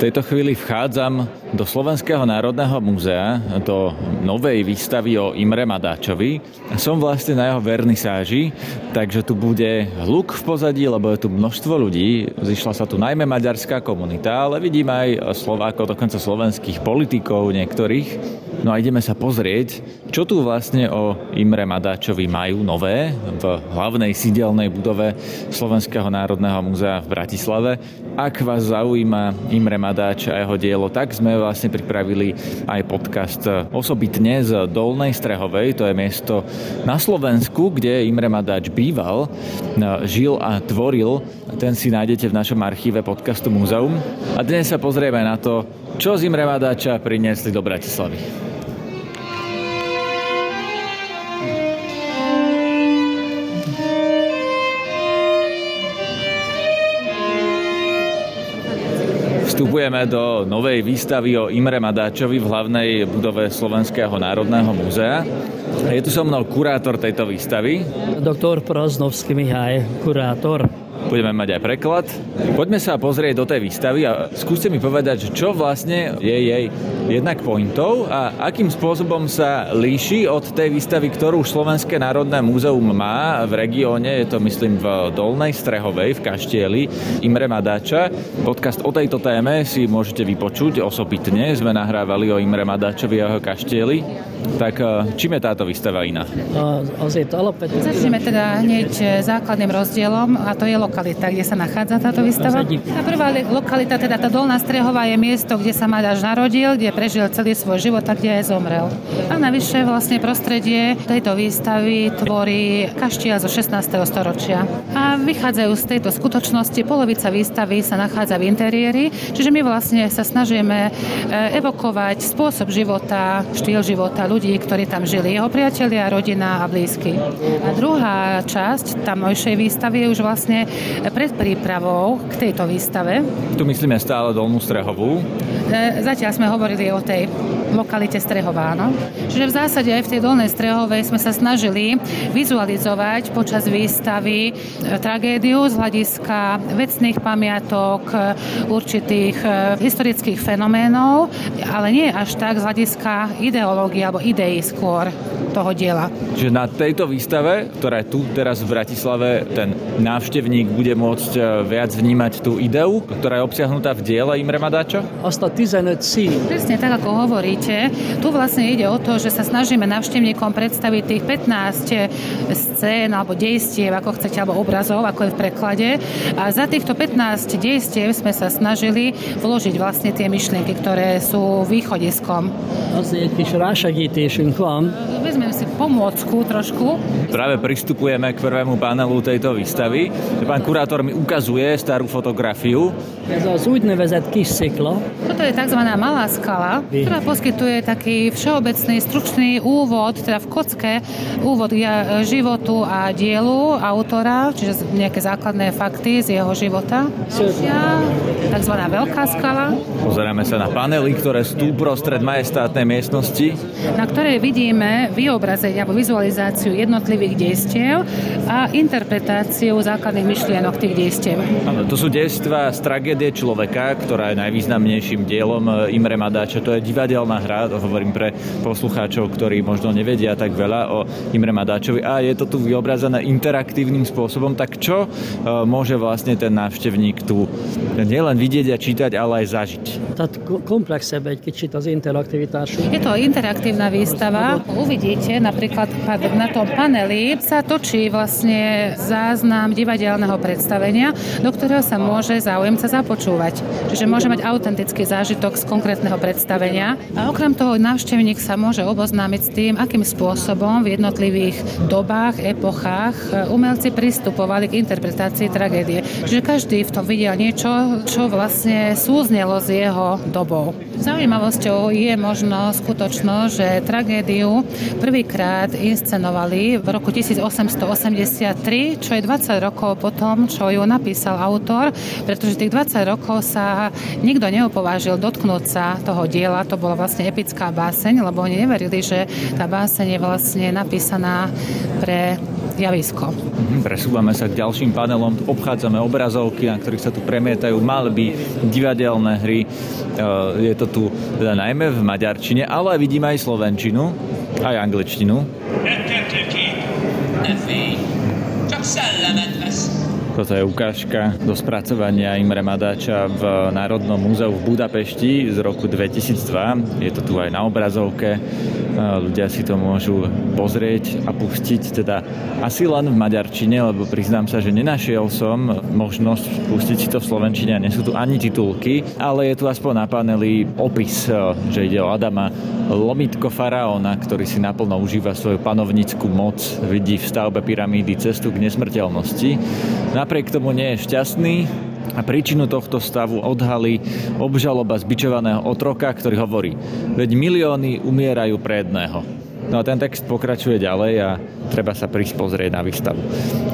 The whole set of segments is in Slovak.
V tejto chvíli vchádzam do Slovenského národného múzea, do novej výstavy o Imre Madáčovi. Som vlastne na jeho vernisáži, takže tu bude hluk v pozadí, lebo je tu množstvo ľudí. Zišla sa tu najmä maďarská komunita, ale vidím aj Slovákov, dokonca slovenských politikov niektorých. No a ideme sa pozrieť, čo tu vlastne o Imre Madáčovi majú nové v hlavnej sídelnej budove Slovenského národného múzea v Bratislave. Ak vás zaujíma Imre Madáč a jeho dielo, tak sme vlastne pripravili aj podcast osobitne z Dolnej Strehovej, to je miesto na Slovensku, kde Imre Madáč býval, žil a tvoril. Ten si nájdete v našom archíve podcastu Múzeum. A dnes sa pozrieme na to, čo z Imre Madáča priniesli do Bratislavy. Vstupujeme do novej výstavy o Imre Madáčovi v hlavnej budove Slovenského národného múzea. Je tu so mnou kurátor tejto výstavy. Doktor Proznovský Mihaj, kurátor budeme mať aj preklad. Poďme sa pozrieť do tej výstavy a skúste mi povedať, čo vlastne je jej jednak pointov a akým spôsobom sa líši od tej výstavy, ktorú Slovenské národné múzeum má v regióne, je to myslím v Dolnej Strehovej v Kaštieli, Imre Madáča. Podcast o tejto téme si môžete vypočuť osobitne. Sme nahrávali o Imre Madáčovi a jeho Kaštieli. Tak e, čím je táto výstava iná? Začneme teda hneď základným rozdielom a to je lokalita, kde sa nachádza táto výstava? Tá prvá lokalita, teda tá Dolná Strehová, je miesto, kde sa Madáš narodil, kde prežil celý svoj život a kde aj zomrel. A navyše vlastne prostredie tejto výstavy tvorí kaštiel zo 16. storočia. A vychádzajú z tejto skutočnosti, polovica výstavy sa nachádza v interiéri, čiže my vlastne sa snažíme e, evokovať spôsob života, štýl života ľudí, ktorí tam žili, jeho priatelia, rodina a blízky. A druhá časť tamojšej výstavy je už vlastne pred prípravou k tejto výstave. Tu myslíme stále Dolnú Strehovú. E, zatiaľ sme hovorili o tej lokalite Strehová, no. Čiže v zásade aj v tej Dolnej Strehovej sme sa snažili vizualizovať počas výstavy e, tragédiu z hľadiska vecných pamiatok, e, určitých historických fenoménov, ale nie až tak z hľadiska ideológie alebo ideí skôr toho diela. Čiže na tejto výstave, ktorá je tu teraz v Bratislave, ten návštevník bude môcť viac vnímať tú ideu, ktorá je obsiahnutá v diele Imre Madáča? Asta 15 síl. Presne tak, ako hovoríte. Tu vlastne ide o to, že sa snažíme návštevníkom predstaviť tých 15 scén alebo dejstiev, ako chcete, alebo obrazov, ako je v preklade. A za týchto 15 dejstiev sme sa snažili vložiť vlastne tie myšlienky, ktoré sú východiskom. Az egy kis rásegítésünk van. Vezmeme si pomôcku trošku. Práve pristupujeme k prvému panelu tejto výstavy. Pán kurátor mi ukazuje starú fotografiu. Ez az úgynevezett kis szikla. Toto je tzv. malá skala, ktorá poskytuje taký všeobecný, stručný úvod, teda v kocke, úvod k životu a dielu autora, čiže nejaké základné fakty z jeho života. Tzv. veľká skala. Pozeráme sa na panely, ktoré sú prostred majestátnej miestnosti. Na ktorej vidíme vyobrazenie alebo vizualizáciu jednotlivých dejstiev a interpretáciu základných myšlienok tých dejstiev. Áno, to sú dejstva z tragédie človeka, ktorá je najvýznamnejším dielom e, Imre Madáča. To je divadelná hra, to hovorím pre poslucháčov, ktorí možno nevedia tak veľa o Imre Madáčovi. A je to tu vyobrazené interaktívnym spôsobom. Tak čo e, môže vlastne ten návštevník tu nielen vidieť a čítať, ale aj zažiť? Tehát komplexebb egy kicsit az interaktivitásunk. Je to interaktívna výstava. Uvidíte napríklad na tom paneli sa točí vlastne záznam divadelného predstavenia, do ktorého sa môže záujemca započúvať. Čiže môže mať autentický zážitok z konkrétneho predstavenia. A okrem toho návštevník sa môže oboznámiť s tým, akým spôsobom v jednotlivých dobách, epochách umelci pristupovali k interpretácii tragédie. Čiže každý v tom videl niečo, čo vlastne súznelo s jeho dobou. Zaujímavosťou je možno skutočno, že tragédiu prvýkrát inscenovali v roku 1883, čo je 20 rokov potom, čo ju napísal autor, pretože tých 20 rokov sa nikto neopovážil dotknúť sa toho diela. To bola vlastne epická báseň, lebo oni neverili, že tá báseň je vlastne napísaná pre javisko. Mhm, presúvame sa k ďalším panelom, obchádzame obrazovky, na ktorých sa tu premietajú malby, divadelné hry. E, je to tu teda najmä v maďarčine, ale vidíme aj slovenčinu, aj angličtinu. Toto je ukážka do spracovania Imre Madáča v Národnom múzeu v Budapešti z roku 2002. Je to tu aj na obrazovke. Ľudia si to môžu pozrieť a pustiť teda asi len v maďarčine, lebo priznám sa, že nenašiel som možnosť pustiť si to v slovenčine a nie sú tu ani titulky, ale je tu aspoň na paneli opis, že ide o Adama Lomitko faraóna, ktorý si naplno užíva svoju panovnickú moc, vidí v stavbe pyramídy cestu k nesmrteľnosti. Napriek tomu nie je šťastný a príčinu tohto stavu odhalí obžaloba zbičovaného otroka, ktorý hovorí, veď milióny umierajú pre jedného. No a ten text pokračuje ďalej a treba sa prísť pozrieť na výstavu.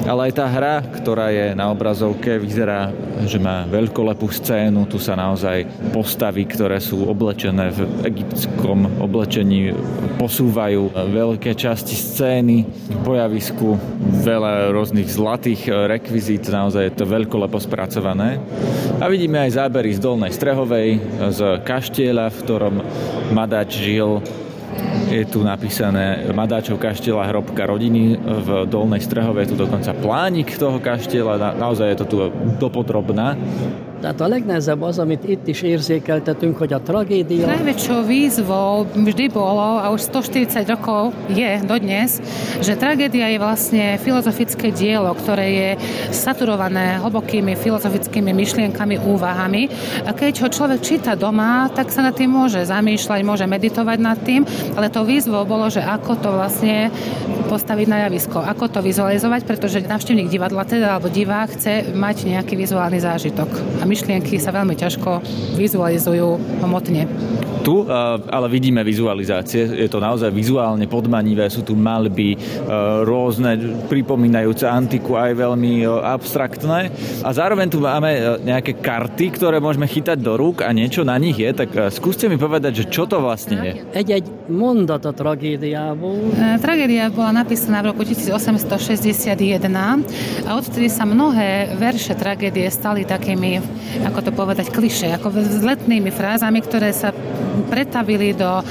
Ale aj tá hra, ktorá je na obrazovke, vyzerá, že má veľkolepú scénu. Tu sa naozaj postavy, ktoré sú oblečené v egyptskom oblečení, posúvajú veľké časti scény po javisku, veľa rôznych zlatých rekvizít, naozaj je to veľkolepo spracované. A vidíme aj zábery z Dolnej Strehovej, z kaštieľa, v ktorom Madač žil je tu napísané Madáčov kaštieľa hrobka rodiny v Dolnej Strehove, je tu dokonca plánik toho kaštieľa, naozaj je to tu dopodrobná. Tehát a legnehezebb az, amit itt is érzékeltetünk, hogy a tragédia... Najväčšou výzvou vždy bolo, a už 140 rokov je dodnes, že tragédia je vlastne filozofické dielo, ktoré je saturované hlbokými filozofickými myšlienkami, úvahami. A keď ho človek číta doma, tak sa nad tým môže zamýšľať, môže meditovať nad tým, ale to výzvou bolo, že ako to vlastne postaviť na javisko, ako to vizualizovať, pretože navštevník divadla teda, alebo divák chce mať nejaký vizuálny zážitok. A myšlienky sa veľmi ťažko vizualizujú hmotne tu, ale vidíme vizualizácie. Je to naozaj vizuálne podmanivé, sú tu malby rôzne, pripomínajúce antiku, aj veľmi abstraktné. A zároveň tu máme nejaké karty, ktoré môžeme chytať do rúk a niečo na nich je. Tak skúste mi povedať, že čo to vlastne je. Egy-egy mondat a tragédiából. Tragédia bola napísaná v roku 1861 a odtedy sa mnohé verše tragédie stali takými, ako to povedať, kliše, ako vzletnými frázami, ktoré sa pretavili do e,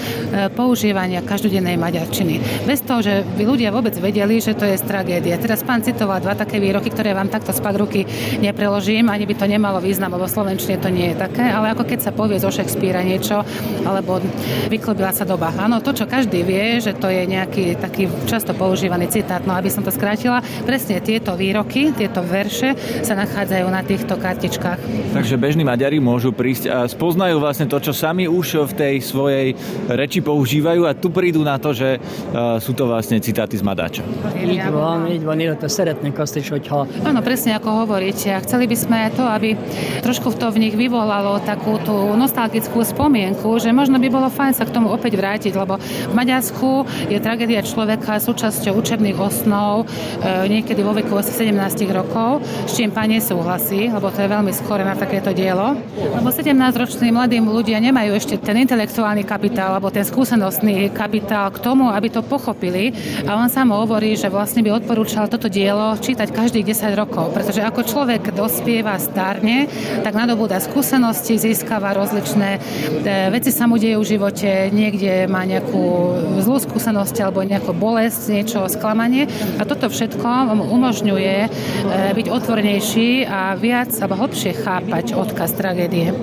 používania každodennej maďarčiny. Bez toho, že by ľudia vôbec vedeli, že to je z tragédie. Teraz pán citoval dva také výroky, ktoré vám takto spad ruky nepreložím, ani by to nemalo význam, lebo v slovenčine to nie je také, ale ako keď sa povie zo Shakespearea niečo, alebo vyklobila sa doba. Áno, to, čo každý vie, že to je nejaký taký často používaný citát, no aby som to skrátila, presne tieto výroky, tieto verše sa nachádzajú na týchto kartičkách. Takže bežní Maďari môžu prísť a spoznajú vlastne to, čo sami už v tej svojej reči používajú a tu prídu na to, že uh, sú to vlastne citáty z Madáča. Így van, így van, illetve szeretnénk azt is, hogyha... Áno, presne ako hovoríte. A chceli by sme to, aby trošku to v nich vyvolalo takú tú nostalgickú spomienku, že možno by bolo fajn sa k tomu opäť vrátiť, lebo v Maďarsku je tragédia človeka súčasťou učebných osnov e, niekedy vo veku asi 17 rokov, s čím pán nesúhlasí, lebo to je veľmi skore na takéto dielo. Lebo 17-roční mladým ľudia nemajú ešte ten intelektuálny kapitál alebo ten skúsenostný kapitál k tomu, aby to pochopili. A on sám hovorí, že vlastne by odporúčal toto dielo čítať každých 10 rokov, pretože ako človek dospieva, starne, tak nadobúda skúsenosti, získava rozličné e, veci sa mu dejú v živote, niekde má nejakú zlú skúsenosť alebo nejakú bolesť, niečo, sklamanie. A toto všetko umožňuje e, byť otvornejší a viac alebo hlbšie chápať odkaz tragédie.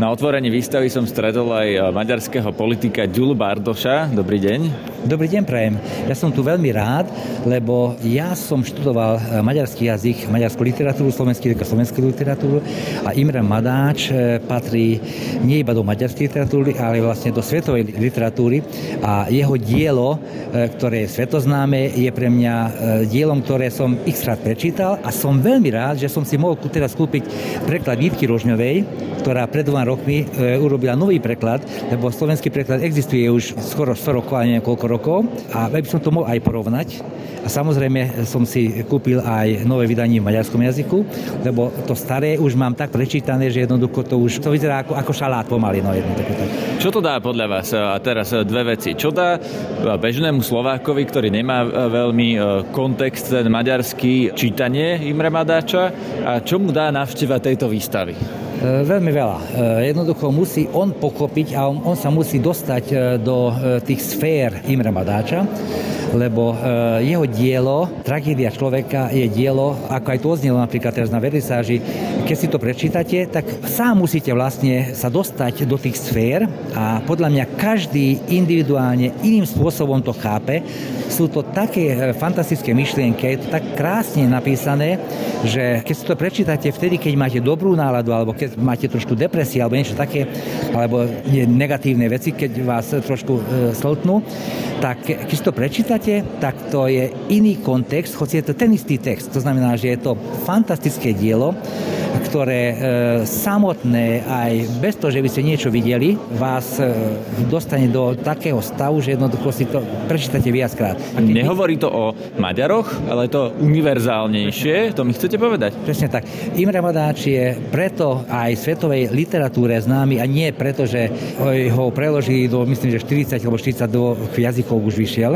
Na otvorení výstavy som stretol aj eh, maďarského politika Ďulu Bardoša. Dobrý deň. Dobrý deň, prajem. Ja som tu veľmi rád, lebo ja som študoval eh, maďarský jazyk, maďarskú literatúru, slovenský jazyk a slovenskú literatúru a Imre Madáč eh, patrí nie iba do maďarskej literatúry, ale vlastne do svetovej literatúry a jeho dielo, ktoré je svetoznáme, je pre mňa dielom, ktoré som x rád prečítal a som veľmi rád, že som si mohol teraz kúpiť preklad Vítky Rožňovej, ktorá pred dvoma rokmi e, urobila nový preklad, lebo slovenský preklad existuje už skoro 100 rokov a niekoľko rokov a aby som to mohol aj porovnať, a samozrejme som si kúpil aj nové vydanie v maďarskom jazyku, lebo to staré už mám tak prečítané, že jednoducho to už to vyzerá ako, ako šalát pomaly. No jednoducho. Čo to dá podľa vás? A teraz dve veci. Čo dá bežnému Slovákovi, ktorý nemá veľmi e, kontext ten maďarský čítanie Imre Madáča a čo mu dá navšteva tejto výstavy? E, veľmi veľa. E, jednoducho musí on pochopiť a on, on sa musí dostať do tých sfér Imre Madáča lebo e, jeho dielo, tragédia človeka je dielo, ako aj to oznelo napríklad teraz na vernisáži, keď si to prečítate, tak sám musíte vlastne sa dostať do tých sfér a podľa mňa každý individuálne iným spôsobom to chápe. Sú to také e, fantastické myšlienky, je to tak krásne napísané, že keď si to prečítate vtedy, keď máte dobrú náladu, alebo keď máte trošku depresie, alebo niečo také, alebo negatívne veci, keď vás trošku e, sltnú, tak keď si to prečítate, tak to je iný kontext, hoci je to ten istý text. To znamená, že je to fantastické dielo, ktoré e, samotné, aj bez toho, že by ste niečo videli, vás e, dostane do takého stavu, že jednoducho si to prečítate viackrát. Nehovorí to o Maďaroch, ale je to univerzálnejšie, to mi chcete povedať? Presne tak. Imre Madáč je preto aj svetovej literatúre známy a nie preto, že ho preložili do, myslím, že 40 alebo 42 jazykov už vyšiel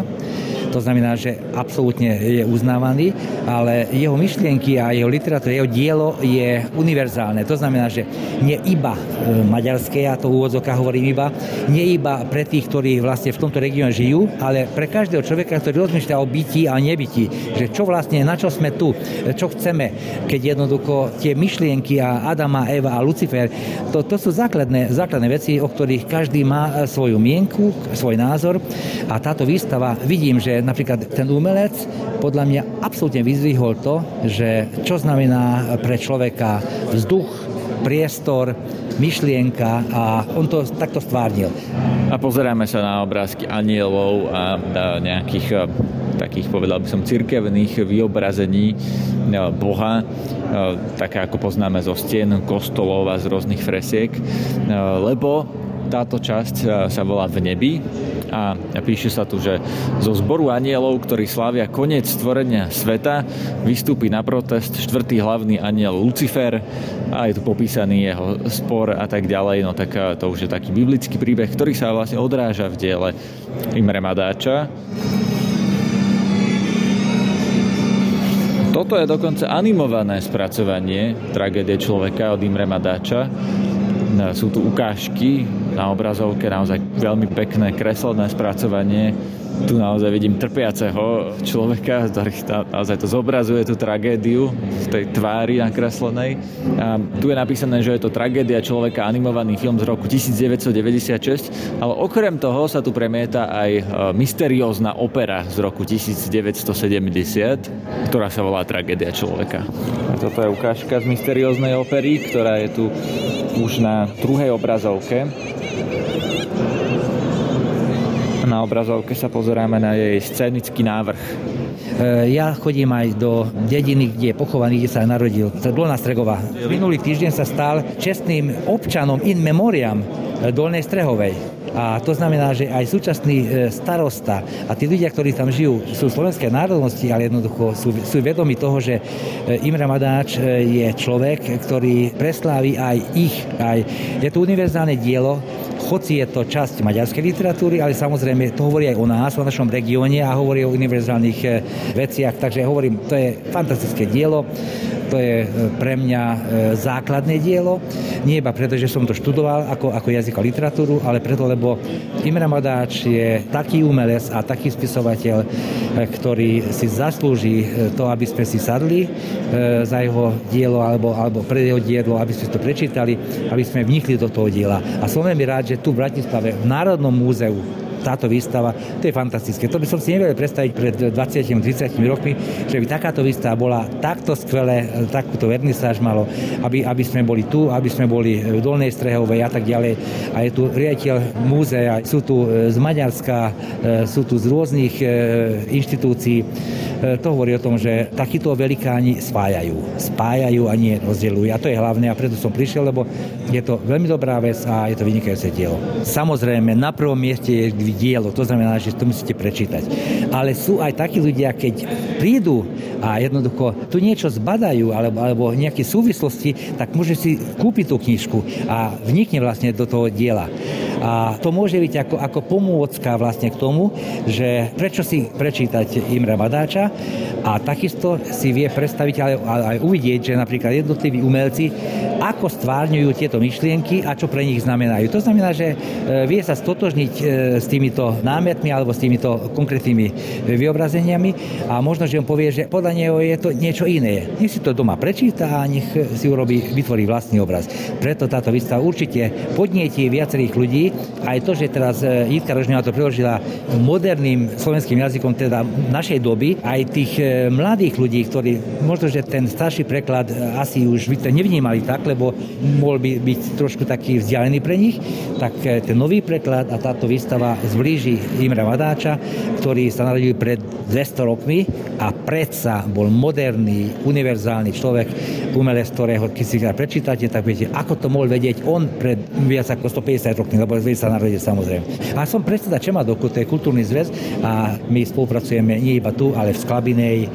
to znamená, že absolútne je uznávaný, ale jeho myšlienky a jeho literatúra, jeho dielo je univerzálne. To znamená, že nie iba e, maďarské, ja to úvodzovka hovorím iba, nie iba pre tých, ktorí vlastne v tomto regióne žijú, ale pre každého človeka, ktorý rozmýšľa o byti a nebytí, že čo vlastne, na čo sme tu, čo chceme, keď jednoducho tie myšlienky a Adama, Eva a Lucifer, to, to sú základné, základné veci, o ktorých každý má e, svoju mienku, svoj názor a táto výstava, vidím, že napríklad ten umelec podľa mňa absolútne vyzvihol to, že čo znamená pre človeka vzduch, priestor, myšlienka a on to takto stvárnil. A pozeráme sa na obrázky anielov a nejakých takých, povedal by som, cirkevných vyobrazení Boha, také ako poznáme zo stien kostolov a z rôznych fresiek, lebo táto časť sa volá v nebi a píše sa tu, že zo zboru anielov, ktorí slávia koniec stvorenia sveta, vystúpi na protest štvrtý hlavný aniel Lucifer a je tu popísaný jeho spor a tak ďalej. No tak to už je taký biblický príbeh, ktorý sa vlastne odráža v diele Imre Madáča. Toto je dokonca animované spracovanie tragédie človeka od Imre Madáča sú tu ukážky na obrazovke, naozaj veľmi pekné kreslené spracovanie. Tu naozaj vidím trpiaceho človeka, naozaj to zobrazuje tú tragédiu v tej tvári nakreslenej. A tu je napísané, že je to tragédia človeka, animovaný film z roku 1996, ale okrem toho sa tu premieta aj e, mysteriózna opera z roku 1970, ktorá sa volá Tragédia človeka. A toto je ukážka z mysterióznej opery, ktorá je tu už na druhej obrazovke. Na obrazovke sa pozeráme na jej scénický návrh. E, ja chodím aj do dediny, kde je pochovaný, kde sa narodil. Dolná Stregová. Minulý týždeň sa stal čestným občanom in memoriam Dolnej Strehovej. A to znamená, že aj súčasný e, starosta a tí ľudia, ktorí tam žijú, sú slovenské národnosti, ale jednoducho sú, sú vedomi toho, že e, Imre Madáč e, je človek, ktorý preslávi aj ich. Aj, je to univerzálne dielo, hoci je to časť maďarskej literatúry, ale samozrejme to hovorí aj o nás, o našom regióne a hovorí o univerzálnych veciach. Takže hovorím, to je fantastické dielo to je e, pre mňa e, základné dielo. Nie iba preto, že som to študoval ako, ako jazyk a literatúru, ale preto, lebo Imre Madáč je taký umelec a taký spisovateľ, e, ktorý si zaslúži to, aby sme si sadli za jeho dielo alebo, alebo pre jeho dielo, aby sme to prečítali, aby sme vnikli do toho diela. A som veľmi rád, že tu v Bratislave v Národnom múzeu táto výstava, to je fantastické. To by som si nevedel predstaviť pred 20-30 rokmi, že by takáto výstava bola takto skvelé, takúto vernisáž malo, aby, aby sme boli tu, aby sme boli v Dolnej Strehovej a tak ďalej. A je tu riaditeľ múzea, sú tu e, z Maďarska, e, sú tu z rôznych e, inštitúcií, to hovorí o tom, že takíto velikáni spájajú. Spájajú a nie rozdielujú. A to je hlavné a preto som prišiel, lebo je to veľmi dobrá vec a je to vynikajúce dielo. Samozrejme, na prvom mieste je dielo, to znamená, že to musíte prečítať. Ale sú aj takí ľudia, keď prídu a jednoducho tu niečo zbadajú alebo, alebo nejaké súvislosti, tak môže si kúpiť tú knižku a vnikne vlastne do toho diela. A to môže byť ako, ako pomôcka vlastne k tomu, že prečo si prečítať Imra Madáča a takisto si vie predstaviť, ale aj uvidieť, že napríklad jednotliví umelci, ako stvárňujú tieto myšlienky a čo pre nich znamenajú. To znamená, že e, vie sa stotožniť e, s týmito námetmi alebo s týmito konkrétnymi vyobrazeniami a možno, že on povie, že podľa neho je to niečo iné. Nech si to doma prečíta a nech si urobí, vytvorí vlastný obraz. Preto táto výstava určite podnietí viacerých ľudí. Aj to, že teraz e, Jitka Rožňová to preložila moderným slovenským jazykom, teda našej doby, aj tých mladých ľudí, ktorí možno, že ten starší preklad asi už nevnímali tak, lebo mohol by byť trošku taký vzdialený pre nich, tak ten nový preklad a táto výstava zblíži Imra Vadáča, ktorý sa narodil pred 200 rokmi a predsa bol moderný, univerzálny človek, umelec, ktorého keď si prečítate, tak viete, ako to mohol vedieť on pred viac ako 150 rokmi, lebo sa narodil samozrejme. A som predseda Čemadoku, to je kultúrny zväz a my spolupracujeme nie iba tu, ale v Sklabinej, eh,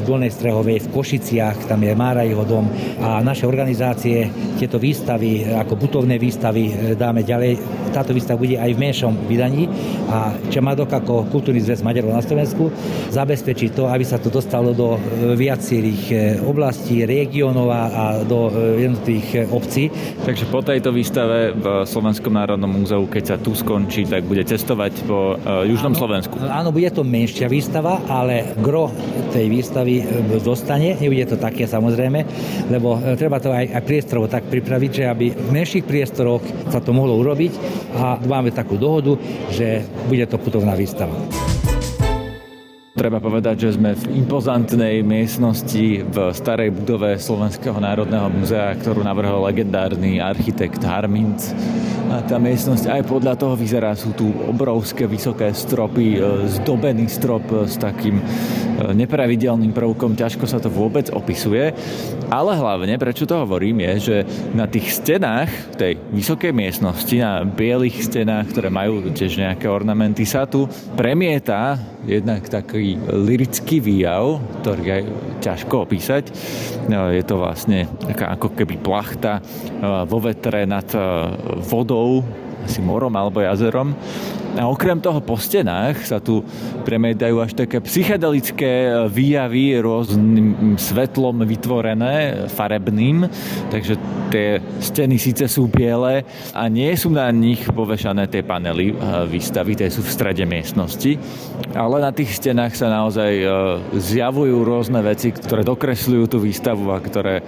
v Dolnej Strehovej, v Košiciach, tam je Mára jeho dom a naše organizácie tieto výstavy ako putovné výstavy e, dáme ďalej. Táto výstava bude aj v menšom vydaní a Čemadok ako kultúrny zväz Maďarov na Slovensku zabezpečí to, aby sa to dostalo do e, viacerých e, oblastí, regiónov a do jednotlivých obcí. Takže po tejto výstave v Slovenskom národnom múzeu, keď sa tu skončí, tak bude cestovať po Južnom áno, Slovensku. Áno, bude to menšia výstava, ale gro tej výstavy zostane. Nebude to také samozrejme, lebo treba to aj, aj priestorov tak pripraviť, že aby v menších priestoroch sa to mohlo urobiť a máme takú dohodu, že bude to putovná výstava. Treba povedať, že sme v impozantnej miestnosti v starej budove Slovenského národného muzea, ktorú navrhol legendárny architekt Harminc. A tá miestnosť aj podľa toho vyzerá, sú tu obrovské vysoké stropy, e, zdobený strop s takým nepravidelným prvkom, ťažko sa to vôbec opisuje. Ale hlavne, prečo to hovorím, je, že na tých stenách tej vysokej miestnosti, na bielých stenách, ktoré majú tiež nejaké ornamenty, sa tu premieta jednak taký lirický výjav, ktorý je ťažko opísať. No, je to vlastne taká ako keby plachta uh, vo vetre nad uh, vodou, asi morom alebo jazerom. A okrem toho po stenách sa tu premietajú až také psychedelické výjavy rôznym svetlom vytvorené, farebným, takže tie steny síce sú biele a nie sú na nich povešané tie panely výstavy, tie sú v strede miestnosti, ale na tých stenách sa naozaj e, zjavujú rôzne veci, ktoré dokresľujú tú výstavu a ktoré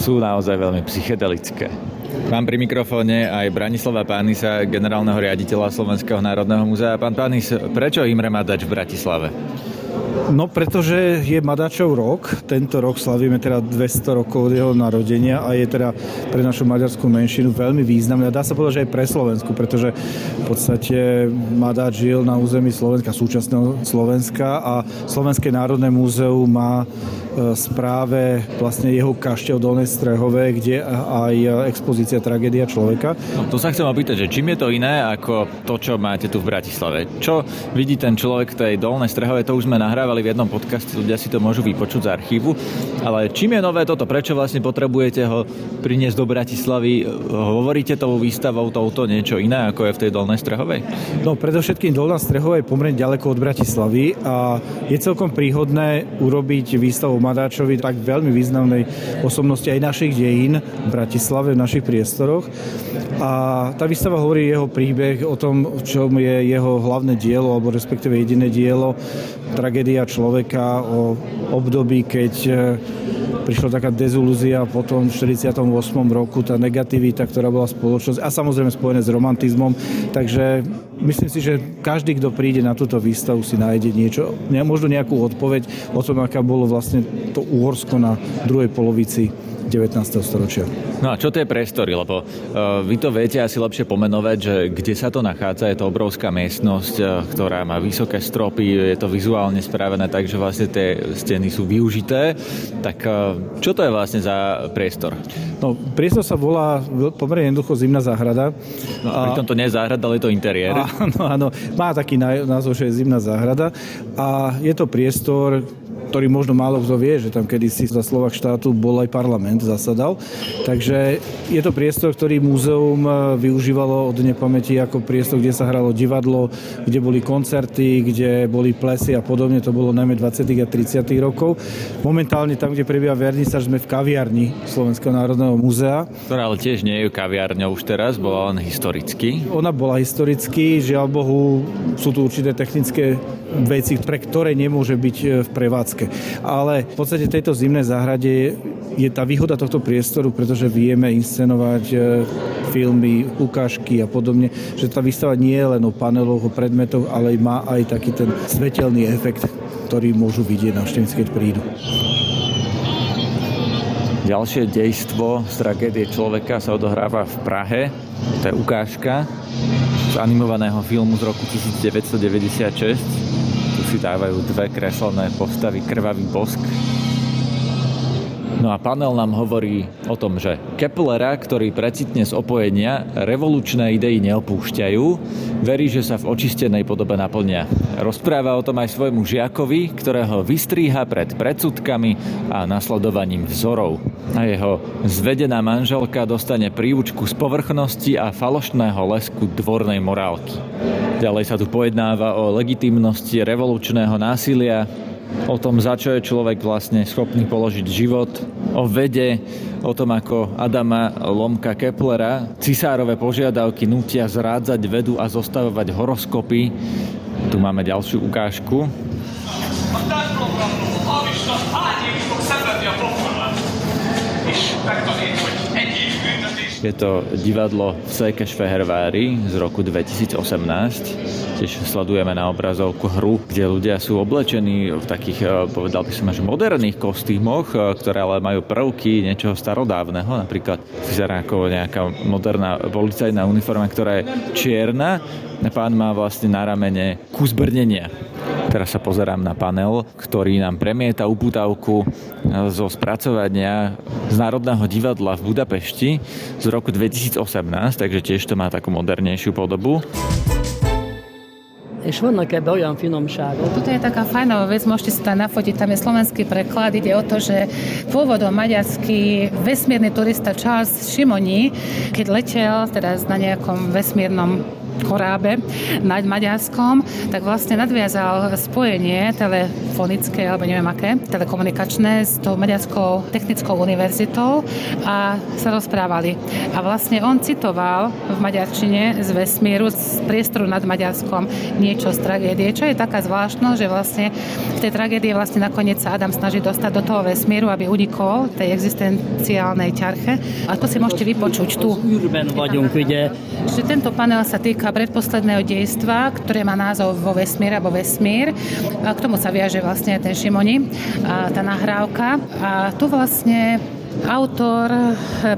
sú naozaj veľmi psychedelické. Mám pri mikrofóne aj Branislava Pánisa, generálneho riaditeľa Slovenského národného múzea. Pán Pánis, prečo Imre Madač v Bratislave? No, pretože je Madačov rok. Tento rok slavíme teda 200 rokov od jeho narodenia a je teda pre našu maďarskú menšinu veľmi významný. A dá sa povedať, že aj pre Slovensku, pretože v podstate Madač žil na území Slovenska, súčasného Slovenska a Slovenské národné múzeum má správe vlastne jeho kašteľ Dolnej Strehove, kde aj expozícia Tragédia človeka. No, to sa chcem opýtať, že čím je to iné ako to, čo máte tu v Bratislave? Čo vidí ten človek v tej Dolnej Strehove, to už sme nahrávali v jednom podcaste, ľudia si to môžu vypočuť z archívu, ale čím je nové toto? Prečo vlastne potrebujete ho priniesť do Bratislavy? Hovoríte tou výstavou touto niečo iné, ako je v tej Dolnej Strehovej? No, predovšetkým Dolná Strehová je pomerne ďaleko od Bratislavy a je celkom príhodné urobiť výstavu Madáčovi, tak veľmi významnej osobnosti aj našich dejín v Bratislave, v našich priestoroch. A tá výstava hovorí jeho príbeh o tom, v čom je jeho hlavné dielo, alebo respektíve jediné dielo, tragédia človeka o období, keď prišla taká dezilúzia potom v 48. roku, tá negativita, ktorá bola spoločnosť a samozrejme spojené s romantizmom. Takže myslím si, že každý, kto príde na túto výstavu, si nájde niečo, možno nejakú odpoveď o tom, aká bolo vlastne to Uhorsko na druhej polovici 19. storočia. No a čo to je priestory? Lebo uh, vy to viete asi lepšie pomenovať, že kde sa to nachádza, je to obrovská miestnosť, uh, ktorá má vysoké stropy, je to vizuálne spravené tak, že vlastne tie steny sú využité. Tak uh, čo to je vlastne za priestor? No, priestor sa volá pomerne jednoducho zimná záhrada. No, a pritom to nie je záhrada, ale je to interiér. Áno, áno. Má taký názov, že je zimná záhrada. A je to priestor, ktorý možno málo kto vie, že tam kedysi za Slovak štátu bol aj parlament, zasadal. Takže je to priestor, ktorý múzeum e, využívalo od nepamäti ako priestor, kde sa hralo divadlo, kde boli koncerty, kde boli plesy a podobne. To bolo najmä 20. a 30. rokov. Momentálne tam, kde prebieha vernisáž, sme v kaviarni Slovenského národného múzea. Ktorá ale tiež nie je kaviarňou už teraz, bola len historicky. Ona bola historicky, žiaľ Bohu, sú tu určité technické veci, pre ktoré nemôže byť e, v prevádzke. Ale v podstate tejto zimnej záhrade je tá výhoda tohto priestoru, pretože vieme inscenovať e, filmy, ukážky a podobne, že tá výstava nie je len o paneloch, o predmetoch, ale má aj taký ten svetelný efekt, ktorý môžu vidieť návštevníci, keď prídu. Ďalšie dejstvo z tragédie človeka sa odohráva v Prahe. To je ukážka z animovaného filmu z roku 1996 si dávajú dve kreslené postavy Krvavý bosk. No a panel nám hovorí o tom, že Keplera, ktorý precitne z opojenia, revolučné idei neopúšťajú, verí, že sa v očistenej podobe naplnia. Rozpráva o tom aj svojmu žiakovi, ktorého vystríha pred predsudkami a nasledovaním vzorov. A jeho zvedená manželka dostane príučku z povrchnosti a falošného lesku dvornej morálky. Ďalej sa tu pojednáva o legitimnosti revolučného násilia, o tom, za čo je človek vlastne schopný položiť život, o vede, o tom, ako Adama Lomka Keplera cisárove požiadavky nutia zrádzať vedu a zostavovať horoskopy. Tu máme ďalšiu ukážku. Je to divadlo v Székesfehérvári z roku 2018. Tiež sledujeme na obrazovku hru, kde ľudia sú oblečení v takých, eh, povedal by som až moderných kostýmoch, eh, ktoré ale majú prvky niečoho starodávneho. Napríklad vyzerá ako nejaká moderná policajná uniforma, ktorá je čierna. Pán má vlastne na ramene kus brnenia. Teraz sa pozerám na panel, ktorý nám premieta uputavku zo spracovania z Národného divadla v Budapešti z roku 2018, takže tiež to má takú modernejšiu podobu. És vannak ebbe olyan finomságok. Toto je taká fajnová vec, môžete si tam nafotiť, tam je slovenský preklad. Ide o to, že pôvodom maďarský vesmírny turista Charles Šimoni, keď letel teda na nejakom vesmírnom korábe nad Maďarskom, tak vlastne nadviazal spojenie telefonické, alebo neviem aké, telekomunikačné s tou Maďarskou technickou univerzitou a sa rozprávali. A vlastne on citoval v maďarčine z vesmíru, z priestoru nad Maďarskom niečo z tragédie, čo je taká zvláštnosť, že vlastne v tej tragédii vlastne nakoniec sa Adam snaží dostať do toho vesmíru, aby unikol tej existenciálnej ťarche. A to si môžete vypočuť tu. Čiže tento panel sa týka týka predposledného dejstva, ktoré má názov vo vesmír alebo vesmír. A k tomu sa viaže vlastne ten Šimoni, a tá nahrávka. A tu vlastne Autor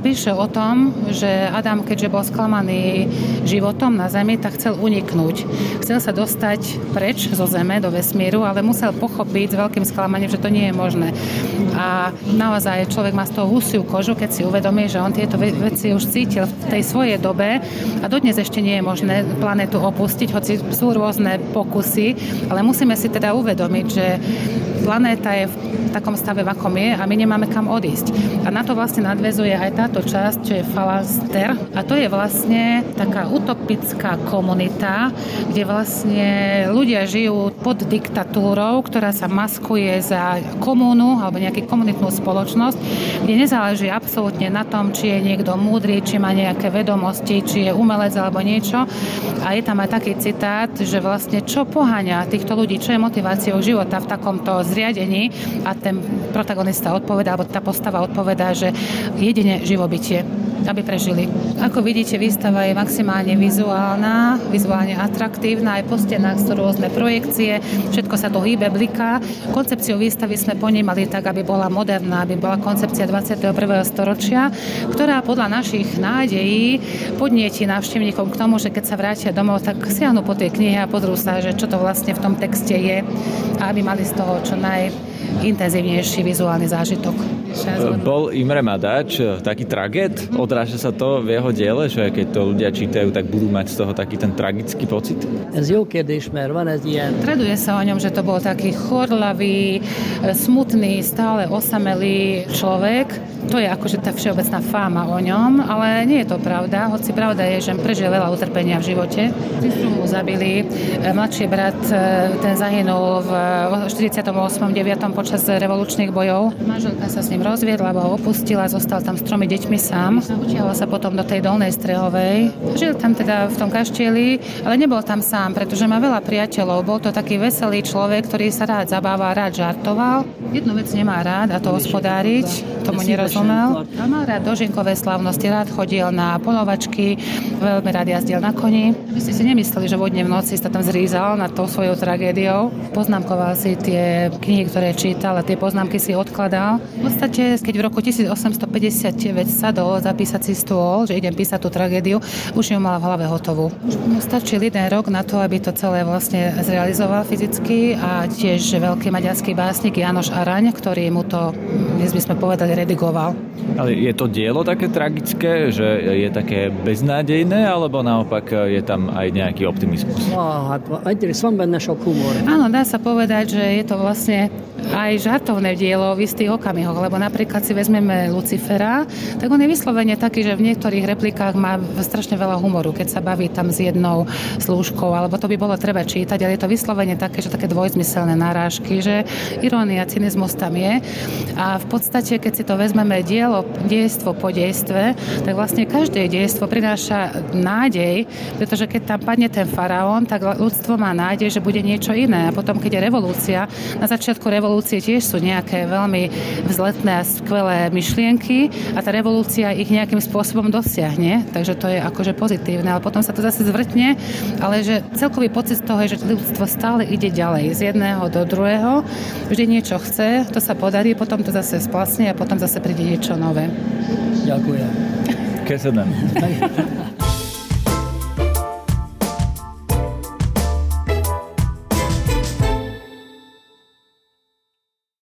píše o tom, že Adam, keďže bol sklamaný životom na Zemi, tak chcel uniknúť. Chcel sa dostať preč zo Zeme do vesmíru, ale musel pochopiť s veľkým sklamaním, že to nie je možné. A naozaj človek má z toho husiu kožu, keď si uvedomí, že on tieto veci už cítil v tej svojej dobe a dodnes ešte nie je možné planetu opustiť, hoci sú rôzne pokusy, ale musíme si teda uvedomiť, že planéta je v takom stave, v akom je a my nemáme kam odísť. Na to vlastne nadvezuje aj táto časť, čo je Falaster. A to je vlastne taká utopická komunita, kde vlastne ľudia žijú pod diktatúrou, ktorá sa maskuje za komúnu alebo nejakú komunitnú spoločnosť, kde nezáleží absolútne na tom, či je niekto múdry, či má nejaké vedomosti, či je umelec alebo niečo. A je tam aj taký citát, že vlastne čo poháňa týchto ľudí, čo je motiváciou života v takomto zriadení a ten protagonista odpoveda, alebo tá postava odpoveda, že jedine živobytie. aby prežili. Ako vidíte, výstava je maximálne vizuálna, vizuálne atraktívna, aj po stenách sú rôzne projekcie, všetko sa to hýbe, bliká. Koncepciu výstavy sme ponímali tak, aby bola moderná, aby bola koncepcia 21. storočia, ktorá podľa našich nádejí podnieti návštevníkom k tomu, že keď sa vrátia domov, tak siahnu po tej knihe a pozrú sa, že čo to vlastne v tom texte je a aby mali z toho čo najintenzívnejší vizuálny zážitok. Bol Imre Madáč eh, taký tragéd? Odráža sa to v jeho diele, že keď to ľudia čítajú, tak budú mať z toho taký ten tragický pocit? Ez jó kérdés, mert van ez ilyen... Traduje sa o ňom, že to bol taký chorlavý, eh, smutný, stále osamelý človek. To je akože tá všeobecná fáma o ňom, ale nie je to pravda. Hoci pravda je, že prežil veľa utrpenia v živote. Sestru mu zabili. Eh, mladší brat, ten zahynul v 48. 9. počas revolučných bojov. Manželka sa s ním rozviedla, alebo ho opustila, zostal tam s tromi deťmi sám. Utiahol sa potom do tej dolnej strehovej. Žil tam teda v tom kaštieli, ale nebol tam sám, pretože má veľa priateľov. Bol to taký veselý človek, ktorý sa rád zabával, rád žartoval. Jednu vec nemá rád a to hospodáriť, tomu nerozumel. A mal rád dožinkové slavnosti, rád chodil na polovačky, veľmi rád jazdil na koni. Vy ste si nemysleli, že vodne v noci sa tam zrízal nad tou svojou tragédiou. Poznámkoval si tie knihy, ktoré čítal a tie poznámky si odkladal. V podstate podstate, keď v roku 1859 sadol za písací stôl, že idem písať tú tragédiu, už ju mala v hlave hotovú. Už mu stačil jeden rok na to, aby to celé vlastne zrealizoval fyzicky a tiež veľký maďarský básnik Janoš Araň, ktorý mu to, dnes by sme povedali, redigoval. Ale je to dielo také tragické, že je také beznádejné, alebo naopak je tam aj nejaký optimizmus? No. Áno, dá sa povedať, že je to vlastne aj žartovné dielo v istých okamihoch, lebo napríklad si vezmeme Lucifera, tak on je vyslovene taký, že v niektorých replikách má strašne veľa humoru, keď sa baví tam s jednou slúžkou, alebo to by bolo treba čítať, ale je to vyslovene také, že také dvojzmyselné narážky, že irónia, cynizmus tam je. A v podstate, keď si to vezmeme dielo, dejstvo po dejstve, tak vlastne každé dejstvo prináša nádej, pretože keď tam padne ten faraón, tak ľudstvo má nádej, že bude niečo iné. A potom, keď je revolúcia, na začiatku revolúcie tiež sú nejaké veľmi vzletné a skvelé myšlienky a tá revolúcia ich nejakým spôsobom dosiahne, takže to je akože pozitívne, ale potom sa to zase zvrtne, ale že celkový pocit toho je, že ľudstvo stále ide ďalej z jedného do druhého, vždy niečo chce, to sa podarí, potom to zase splasne a potom zase príde niečo nové. Ďakujem. Köszönöm.